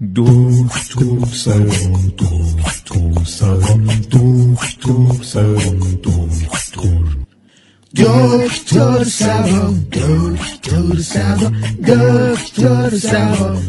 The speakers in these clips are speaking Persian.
دکتر سلام دکتر سلام دکتر سلام دکتر دکتر سلام دکتر سلام دکتر سلام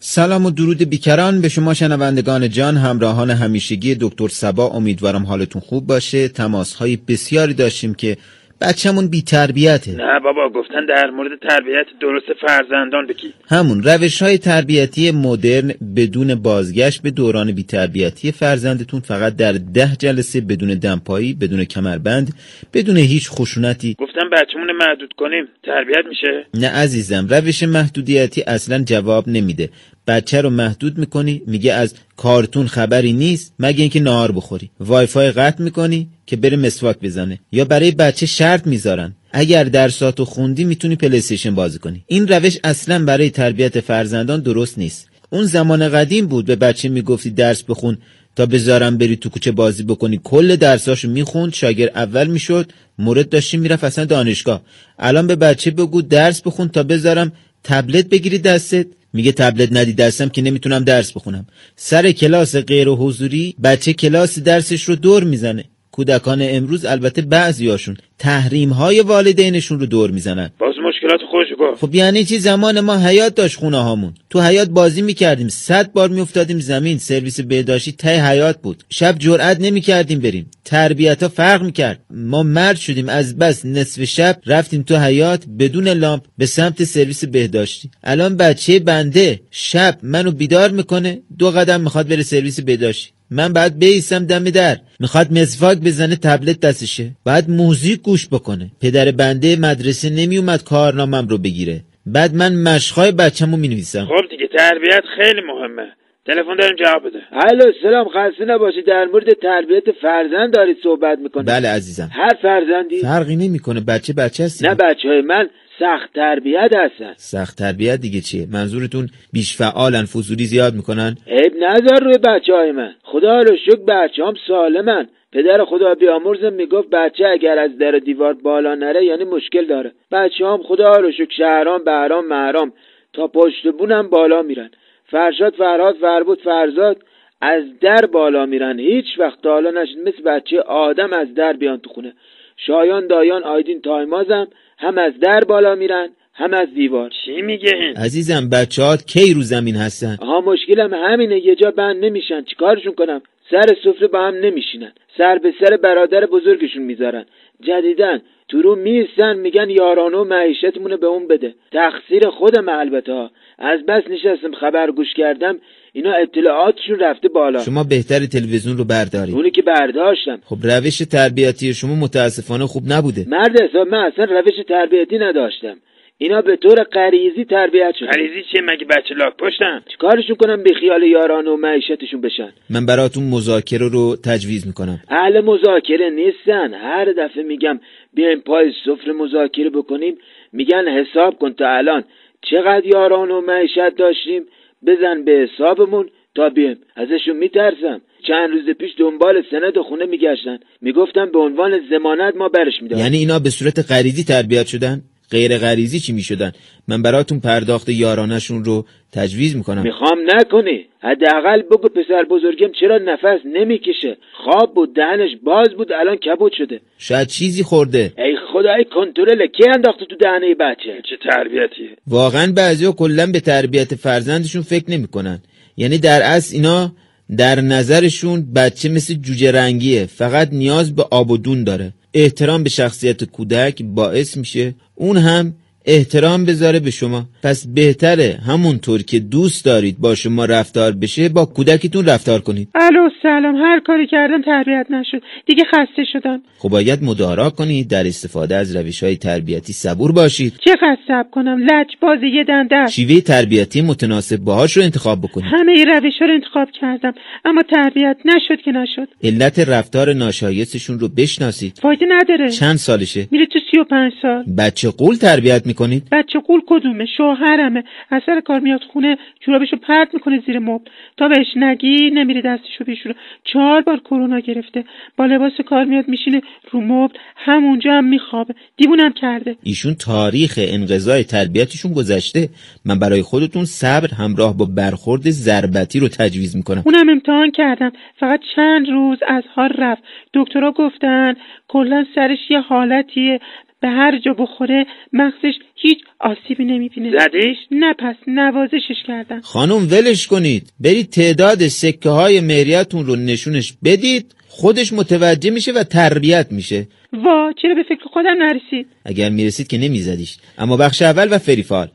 سلام و درود بیکران به شما شنوندگان جان همراهان همیشگی دکتر سبا. امیدوارم حالتون خوب باشه. تماس های بسیاری داشتیم که بچهمون بی تربیته. نه بابا گفتن در مورد تربیت درست فرزندان بگی. همون روش های تربیتی مدرن بدون بازگشت به دوران بی تربیتی فرزندتون فقط در ده جلسه بدون دمپایی بدون کمربند بدون هیچ خشونتی. گفتن بچه‌مون محدود کنیم. تربیت میشه؟ نه عزیزم روش محدودیتی اصلا جواب نمیده. بچه رو محدود می‌کنی میگه از کارتون خبری نیست مگه اینکه نهار بخوری. وای فای قطع می‌کنی که بره مسواک بزنه. یا برای بچه شرط می‌ذارن. اگر درساتو خوندی می‌تونی پلیستیشن بازی کنی. این روش اصلا برای تربیت فرزندان درست نیست. اون زمان قدیم بود به بچه می‌گفتی درس بخون تا بذارم بری تو کوچه بازی بکنی. کل درساشو می‌خوند شاگرد اول می‌شد مورد داشتی می‌رفت اصلا دانشگاه. الان به بچه بگو درس بخون تا بذارم تبلت بگیری دستت. میگه تبلت ندی دستم که نمی‌تونم درس بخونم. سر کلاس غیر حضوری بچه کلاس درسش رو دور می‌زنه. کودکان امروز البته بعضیاشون تحریم های والدینشون رو دور می‌زنن. باز مشکلات خودش گفت. خب یعنی چی؟ زمان ما حیات داشت خونه هامون تو حیات بازی می‌کردیم صد بار میافتادیم زمین سرویس بهداشتی ته حیات بود. شب جرأت نمی‌کردیم بریم. تربیت ها فرق می‌کرد. ما مرد شدیم از بس نصف شب رفتیم تو حیات بدون لامپ به سمت سرویس بهداشتی. الان بچه بنده شب منو بیدار می‌کنه دو قدم می‌خواد بره سرویس بهداشتی. من بعد بیستم دم در. می‌خواد مسواک بزنه تبلت دستشه. بعد موزیک گوش بکنه. پدر بنده مدرسه نمیومد کارنامم رو بگیره. بعد من مشقای بچه‌مو می‌نویسم. خب دیگه تربیت خیلی مهمه. تلفن داریم جواب بده. الو سلام. خسته نباشید در مورد تربیت فرزند دارید صحبت می‌کنید. بله عزیزم. هر فرزندی؟ فرقی نمی‌کنه. بچه بچه هستی نه بچه های من سخت تربیت هستن. سخت تربیت دیگه چیه؟ منظورتون بیش فعالن فضولی زیاد می‌کنن؟ عیب نذار روی بچه های من. خدا رو شکر بچه هم سالمن. پدر خدا بیامرزم می‌گفت بچه اگر از در دیوار بالا نره یعنی مشکل داره. بچه هم خدا رو شکر شهرام بهرام محرام تا پشت بونم بالا میرن. فرشاد فرهاد فربود فرزاد از در بالا میرن. هیچ وقت تا حالا نشد مثل بچه آدم از در بیان تو خونه. شایان دایان آیدین تایمازم. هم از در بالا میرن هم از دیوار. چی میگه این؟ عزیزم بچه ها کی رو زمین هستن؟ آها مشکلم همینه یه جا بند نمیشن. چیکارشون کنم؟ سر سفره با هم نمیشینن. سر به سر برادر بزرگشون می‌ذارن. جدیدن تو رو میستن میگن یارانه و معیشتمونه به اون بده. تقصیر خودم البته. ها از بس نشستم خبر گوش کردم اینا اطلاعاتشون رفته بالا. شما بهتر تلویزیون رو بردارید. اونی که برداشتم. خب روش تربیتی شما متاسفانه خوب نبوده. مرد حساب من اصلا روش تربیتی نداشتم. اینا به طور غریزی تربیت شدن. غریزی چیه؟ مگه بچه لاک پشتن؟ چیکارشون کنم به خیال یاران و معیشتشون بشن. من براتون مذاکره رو تجویز می‌کنم. اهل مذاکره نیستن. هر دفعه میگم بیایم پای سفره مذاکره بکنیم میگن حساب کن تا الان. چقدر یاران و معیشت داشتیم؟ بزن به حسابمون تا بیایم. ازشون میترسم. چند روز پیش دنبال سند و خونه میگشتن. می‌گفتن به عنوان زمانت ما برش میداریم یعنی اینا به صورت غریزی تربیت شدن؟ غیر غریزی چی می‌شدن؟ من براتون پرداخت یارانشون رو تجویز می‌کنم. می‌خوام نکنی. حداقل بگو پسر بزرگم چرا نفس نمی‌کشه. خواب بود دهنش باز بود الان کبود شده. شاید چیزی خورده. ای خدای کنترل کی انداخته تو دهنه بچه؟ چه تربیتیه؟ واقعا بعضیا کلا به تربیت فرزندشون فکر نمی‌کنن. یعنی در اصل اینا در نظرشون بچه مثل جوجه رنگیه. فقط نیاز به آب و دون داره. احترام به شخصیت کودک باعث میشه اون هم احترام بذاره به شما. پس بهتره همونطور که دوست دارید با شما رفتار بشه با کودکتون رفتار کنید. الو سلام. هر کاری کردم تربیت نشد. دیگه خسته شدم. خب باید مدارا کنید در استفاده از روش های تربیتی صبور باشید. چقدر صبر کنم؟ لج باز یه دنده. شیوه تربیتی متناسب باهاش رو انتخاب بکنید. همه روش رو انتخاب کردم. اما تربیت نشد که نشد. علت رفتار ناشایستشون رو بشناسید. فایده نداره. چند سالشه؟ میره تو سی و پنج سال. بچه قول تربیت می‌کنید؟ بچه قول کدومه؟ شوهرمه. از سر کار میاد خونه جورابشو پرت می‌کنه زیر مبل. تا بهش نگی نمیره دستشو بشوره چهار بار کرونا گرفته. با لباس کار میاد میشینه رو مبل. همونجا هم میخوابه. دیوونم کرده. ایشون تاریخ انقضای تربیتشون گذشته. من برای خودتون صبر همراه با برخورد ضربتی رو تجویز می‌کنم. اونم امتحان کردم فقط چند روز از حال رفت. دکترها گفتن کلا سرش یه حالتیه. به هر جا بخوره مغزش هیچ آسیبی نمی‌بینه. زدیش؟ نه پس نوازشش کردن. خانم ولش کنید. برید تعداد سکه های مهریتون رو نشونش بدید. خودش متوجه میشه و تربیت میشه. وا چرا به فکر خودم نرسید؟ اگر می‌رسید که نمیزدیش. اما بخش اول و فریفال.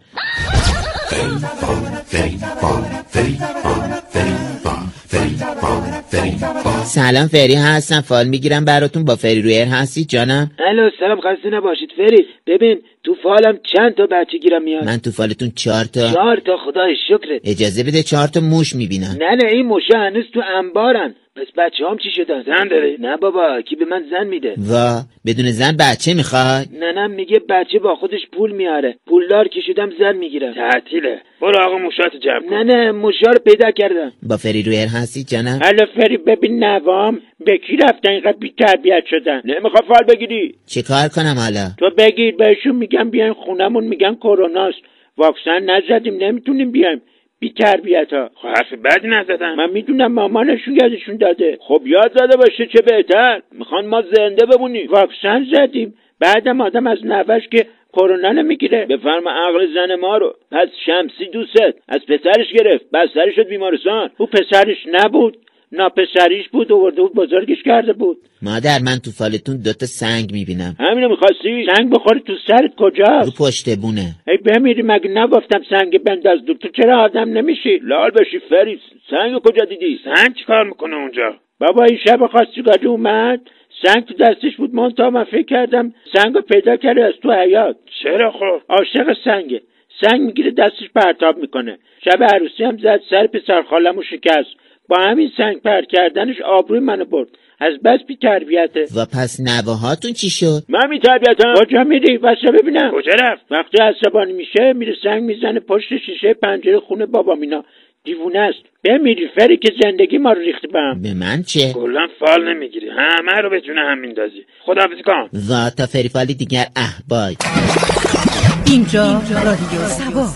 سلام فری هستم. فال می‌گیرم براتون. با فری رویر هستی جانم؟ الو سلام. خسته نباشید. فرید ببین تو فالم چند تا بچه گیرم میاد؟ من تو فالتون چهار تا چهار تا. خدای شکرت. اجازه بده چهار تا موش می‌بینم نه نه این موشه هنوز تو انبارن. پس بچه هم چی شدن؟ زن داری؟ نه بابا کی به من زن میده؟ و بدون زن بچه می‌خوای؟ نه نه میگه بچه با خودش پول میاره. پولدار که شدم زن می‌گیرم. تعطیله. برو آقا موشات جمع کن. نه نه موشه رو پیدا کردم. با فری رویر هستی جانم حالا فری ببین نوام به کی رفتن اینقدر بی تربیت شدن؟ نمی‌خواد فال بگیری؟ چه کار کنم حالا؟ تو بگیر بهشون میگن بیاین خونمون میگن کروناست واکسن نزدیم نمی‌تونیم بیایم. بی تربیت ها خب حرف بدی نزدم من می‌دونم مامانشون یادشون داده. خب یاد زده باشه چه بهتر. می‌خوان ما زنده بمونیم. واکسن زدیم. بعدم آدم از نوش که کرونا نمی‌گیره. بفرما عقل زن ما رو. پس شمسی دوست. از پسرش گرفت. بستری شد بیمارستان. او پسرش نبود. ناپسریش بود آورده بود بزرگش کرده بود. مادر من تو فالتون دوتا سنگ می‌بینم. همینو می‌خواستی؟ سنگ بخوری تو سرت رو کجاست پشت بونه. ای بمیری مگه نگفتم سنگ بنداز دور تو چرا آدم نمیشی؟ لال بشی فریس. سنگ کجا دیدی؟ سنگ چی کار می‌کنه اونجا؟ بابا این شب خواستگاری اومد؟ سنگ تو دستش بود منتها من فکر کردم سنگ رو پیدا کرده از تو حیات چرا خب؟ عاشق سنگه. سنگ می‌گیره دستش پرتاب می‌کنه. شب عروسی هم زد سر پسر خالمو شکست. با همین سنگ پر کردنش آبروی منو برد. از بس بی تربیته و پس نواهاتون چی شد؟ من می تربیتم کجا میری؟ واسه ببینم. کجا رفت؟ وقتی عصبانی میشه میره سنگ می‌زنه پشت شیشه پنجره خونه بابا مینا. دیوونه است. بمیری. فری که زندگی ما رو ریختی به هم. به من چه؟ کلا فال نمی‌گیری. همه رو به جون هم میندازی. خداحافظی کن. و تا فریفالی دیگر اه بای. اینجا رادیو سبا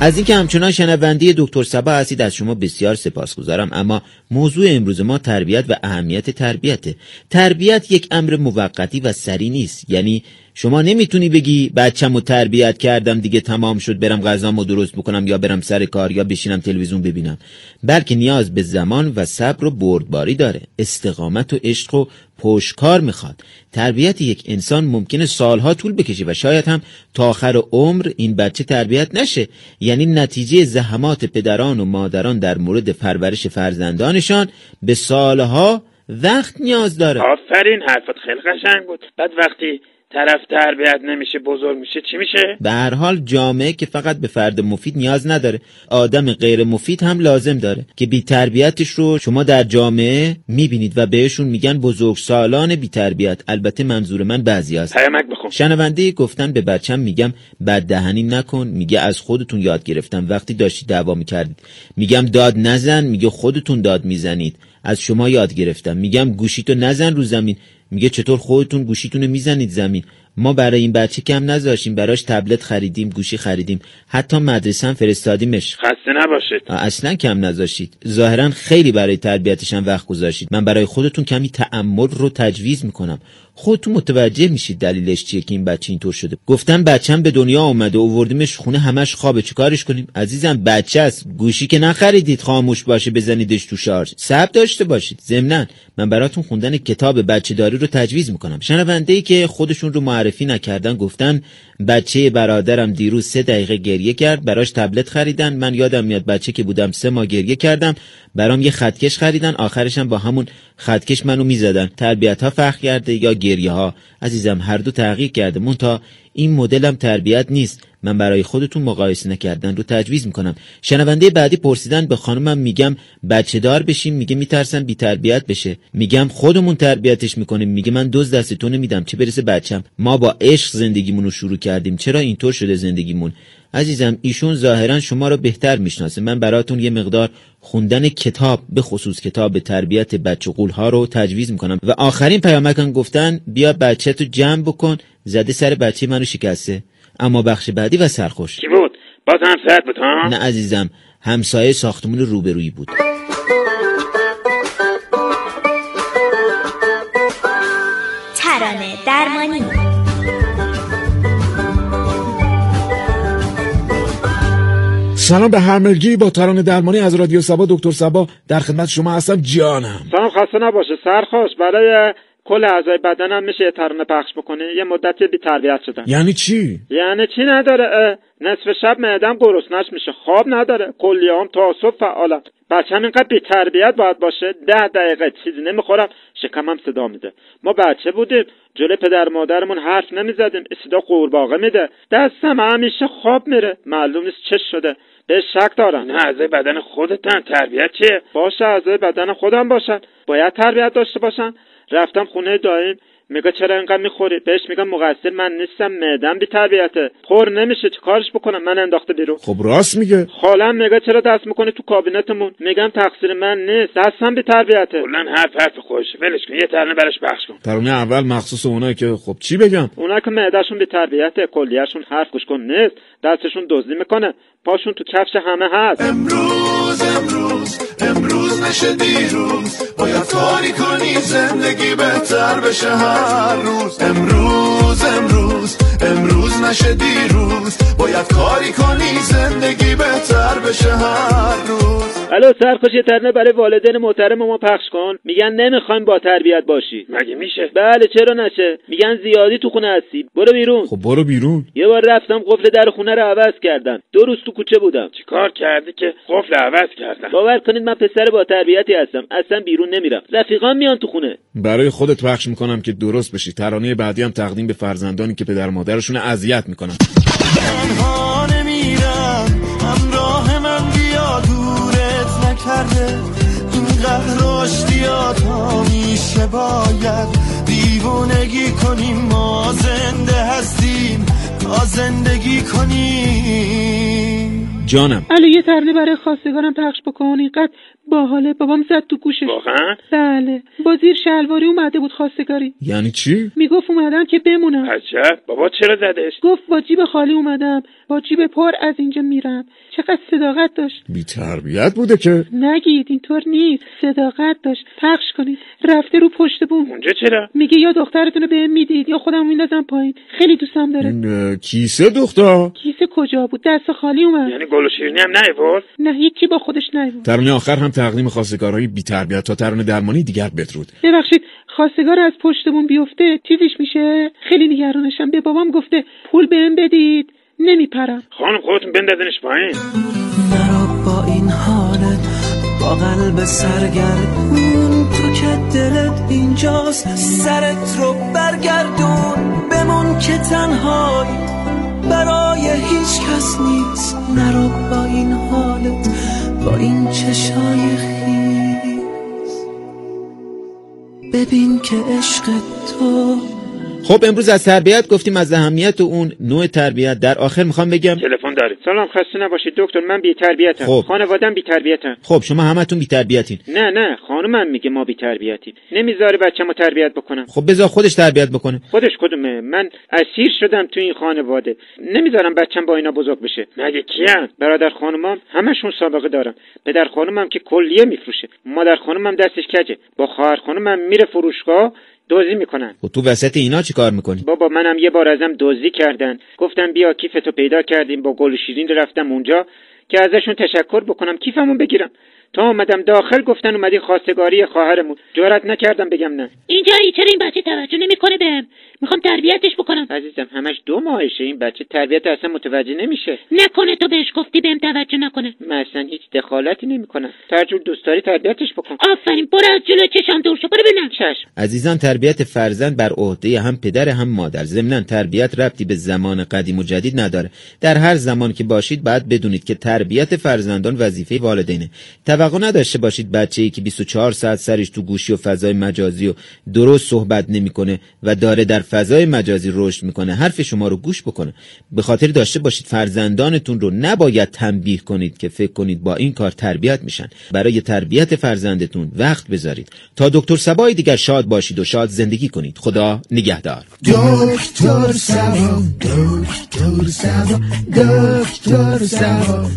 از اینکه همچنان شنونده دکتر سبا هستید از شما بسیار سپاسگزارم. اما موضوع امروز ما تربیت و اهمیت تربیته. تربیت یک امر موقتی و سری نیست. یعنی شما نمی‌تونی بگی بچم رو تربیت کردم دیگه تمام شد برم غذامو درست بکنم یا برم سر کار یا بشینم تلویزیون ببینم. بلکه نیاز به زمان و صبر و بردباری داره. استقامت و عشق و پشکار می‌خواد. تربیت یک انسان ممکنه سالها طول بکشه و شاید هم تا آخر عمر این بچه تربیت نشه. یعنی نتیجه زحمات پدران و مادران در مورد پرورش فرزندانشان به سالها وقت نیاز داره. آفرین حرفت خیلی قشنگ بود. بعد وقتی طرف تربیت نمیشه بزرگ میشه. چی میشه؟ به هر حال جامعه که فقط به فرد مفید نیاز نداره آدم غیر مفید هم لازم داره که بی تربیتش رو شما در جامعه می‌بینید و بهشون میگن بزرگ سالان بی تربیت. البته منظور من بعضی هست. پیامک بخون. شنونده گفتن به بچم میگم بد دهنی نکن میگه از خودتون یاد گرفتم. وقتی داشتی دعوا می‌کردید میگم داد نزن میگه خودتون داد می‌زنید. از شما یاد گرفتم. میگم گوشیتو نزن رو زمین. میگه چطور خودتون گوشیتونو می‌زنید زمین. ما برای این بچه کم نذاشیم براش تبلت خریدیم گوشی خریدیم. حتی مدرسه هم فرستادیمش. خسته نباشید. اصلا کم نذاشتید. ظاهرا خیلی برای تربیتش هم وقت گذاشتید. من برای خودتون کمی تعمل رو تجویز می‌کنم. خودتون متوجه میشید دلیلش چیه که این بچه اینطور شده. گفتن بچم به دنیا اومده و وردیمش خونه همش خوابه. چیکارش کنیم؟ عزیزم بچه است. گوشی که نخریدید خاموش باشه بزنیدش تو شارژ. صبر داشته باشید. ضمنا من براتون خوندن کتاب بچه داری رو تجویز می‌کنم. شنونده ای که خودشون رو معرفی نکردن گفتن بچه برادرم دیروز سه دقیقه گریه کرد براش تبلت خریدن. من یادم میاد بچه که بودم سه ماه گریه کردم برام یه خطکش خریدن. آخرشم با همون خطکش منو می‌زدن. تربیت ها فرق کرده یا ها عزیزم هر دو تغییر کرده مون تا این مدلم تربیت نیست. من برای خودتون مقایسه نکردن رو تجویز می‌کنم. شنونده بعدی پرسیدن به خانمم میگم بچه دار بشیم میگه میترسم بی تربیت بشه. میگم خودمون تربیتش می‌کنیم. میگه من دوز دست تو نمیدم چه برسه بچم. ما با عشق زندگیمون رو شروع کردیم. چرا اینطور شده زندگیمون؟ عزیزم ایشون ظاهرا شما رو بهتر می‌شناسه. من براتون یه مقدار خوندن کتاب به خصوص کتاب تربیت بچه قول ها رو تجویز می‌کنم. و آخرین پیامکم گفتن بیا بچه تو جمع بکن. زده سر بچه منو شکسته. اما بخش بعدی و سرخوش. کی بود؟ باز همسایت بود ها؟ نه عزیزم همسایه ساختمون روبرویی بود. ترانه درمانی. سلام به همگی با ترانه درمانی از رادیو سبا. دکتر سبا در خدمت شما هستم. جانم. سلام خسته نباشه سرخوش برای کل اعضای بدنم میشه یه ترانه پخش بکنه یه مدتی بی تربیت شدم یعنی چی؟ یعنی چی نداره؟ اه، نصف شب معدم گرسنش میشه. خواب نداره. کلیام تا صبح فعالم بچم اینقدر بی تربیت باید باشه. ده دقیقه چیزی نمی‌خورم. شکمم صدا میده. ما بچه بودیم. جلوی پدر مادرمون حرف نمی‌زدیم. صدا قورباغه میده. دستم همیشه خواب میره. معلوم نیست چه شده. به شک دارم. نه اعضای بدن خودتن. تربیت چیه؟ باشه اعضای بدن خودم باشن. باید تربیت داشته باشن. رفتم خونه دایم. میگه چرا اینقدر می‌خوری؟ بهش میگم مقصر من نیستم معدم بی تربیته پر نمیشه چی کارش بکنم؟ من انداخته بیرون. خب راست میگه. خالم میگه چرا دست می‌کنه تو کابینتمون؟ میگم تقصیر من نیست دستم بی تربیته کلا حرف حرف خودشه ولش کن یه ترانه براش پخش کن. ترانه اول مخصوص اونایی که خب چی بگم؟ اونا که معدهشون بی تربیته کلیهشون حرف گوش کن نیست. دستشون دزدی می‌کنه. پاشون تو کفش همه هست. امروز نشه دیروز. باید کاری کنی زندگی بهتر بشه هر روز. امروز امروز. امروز نشه دیروز باید کاری کنی زندگی بهتر بشه هر روز. الو سرخوش یه ترنه برای والدین محترم ما پخش کن. میگن نمی‌خوایم با تربیت باشی. مگه میشه؟ بله چرا نشه؟ میگن زیادی تو خونه هستی. برو بیرون. خب برو بیرون. یه بار رفتم قفل در خونه رو عوض کردن دو روز تو کوچه بودم. چیکار کردی که قفل عوض کردن باور کنید من پسر با تربیتی هستم. اصلا بیرون نمیرم. رفیقام میان تو خونه. برای خودت پخش می‌کنم که درست بشی. ترانه بعدی هم تقدیم به فرزندانی که پدر مادرشون اذیت می‌کنن تنها نمیرم. همراه من بیا دورت نکرده. این قهر و اشتیاط همیشه باید دیوونگی کنیم. ما زنده هستیم تا زندگی کنیم. جانم. الو یه ترنه برای خواستگارم پخش بکن. اینقدر باحاله. بابام زد تو گوشش. واقعا؟ بله. با زیر شلواری اومده بود خواستگاری. یعنی چی؟ می‌گفت اومدم که بمونم. عجب. بابا چرا زدش؟ گفت با جیب خالی اومدم. با جیب پر از اینجا میرم. چقدر صداقت داشت. بی تربیت بوده که. نگید اینطور نیست. صداقت داشت. پخش کنید. رفته رو پشت بوم. اونجا چرا؟ میگه یا دخترتون رو بهم می‌دید یا خودم میندازم پایین. خیلی دوستم داره. این کیسه دختر؟ کیسه کجا بود؟ دست خالی اومد. یعنی گل و شیرینی هم نیورد نه یکی با خودش نیومد ترانه آخر هم تقدیم خواستگارهای بی تربیت تا ترانه درمانی دیگر بدرود. ببخشید خواستگار از پشتمون بیفته چیزیش میشه؟ خیلی نگرانشم به بابام گفته پول بهم بدید. نمیپرم. خانم خودتون بندازنش پایین. نرو با این حالت با قلب سرگردون. تو که دلت اینجاست سرت رو برگردون. بمون که تنهایی برای هیچ کس نیست. نرو با این حالت با این چشای خیز. ببین که عشق تو خب امروز از تربیت گفتیم از اهمیت اون نوع تربیت. در آخر می‌خوام بگم تلفن داریم سلام خسته نباشید. دکتر من بی تربیتم خب. خانوادم بی تربیتم خب شما همتون بی تربیتین نه نه خانومم میگه ما بی تربیتیم نمی‌ذاره بچه‌مو تربیت بکنم. خب بذار خودش تربیت بکنه. خودش کدومه؟ من اسیر شدم تو این خانواده. نمی‌ذارم بچم با اینا بزرگ بشه. مگه کیان؟ برادر خانومم همشون سابقه دارن. پدر خانومم که کلیه میفروشه. مادر خانومم دستش کجه؟ با خواهر خانومم میره فروشگاه دزدی می‌کنن. خب تو وسط اینا چی کار می‌کنی؟ بابا منم یه بار ازم دزدی کردن. گفتم بیا کیفتو پیدا کردیم با گل و شیرین رفتم اونجا که ازشون تشکر بکنم کیفمون بگیرم. تا اومدم داخل گفتن اومدی خواستگاری خواهرمون. جرأت نکردم بگم نه. اینجایی چرا این بچه توجه نمی‌کنه بهم؟ می‌خوام تربیتش بکنم. عزیزم همش دو ماهشه. این بچه تربیت اصلا متوجه نمیشه. نکنه تو بهش گفتی بهم توجه نکنه. من اصلا هیچ دخالتی نمی‌کنم. هر جور دوست داری تربیتش بکن. آفرین برو از جلو چشم دور شو برو ببینم. چشم. عزیزان تربیت فرزند بر عهده هم پدر هم مادر. ضمنا تربیت ربطی به زمان قدیم و جدید نداره. در هر زمان که باشید باید بدونید که تربیت فرزندان وظیفه والدینه. توقع نداشته باشید بچه‌ای که 24 ساعت سرش تو گوشی و فضای مجازی و درست صحبت نمی‌کنه و داره در فضای مجازی رشد می‌کنه حرف شما رو گوش بکنه. به خاطر داشته باشید فرزندانتون رو نباید تنبیه کنید که فکر کنید با این کار تربیت میشن. برای تربیت فرزندتون وقت بذارید. تا دکتر سبای دیگر شاد باشید و شاد زندگی کنید. خدا نگهدار. دکتر سبا دکتر سبا دکتر سبا.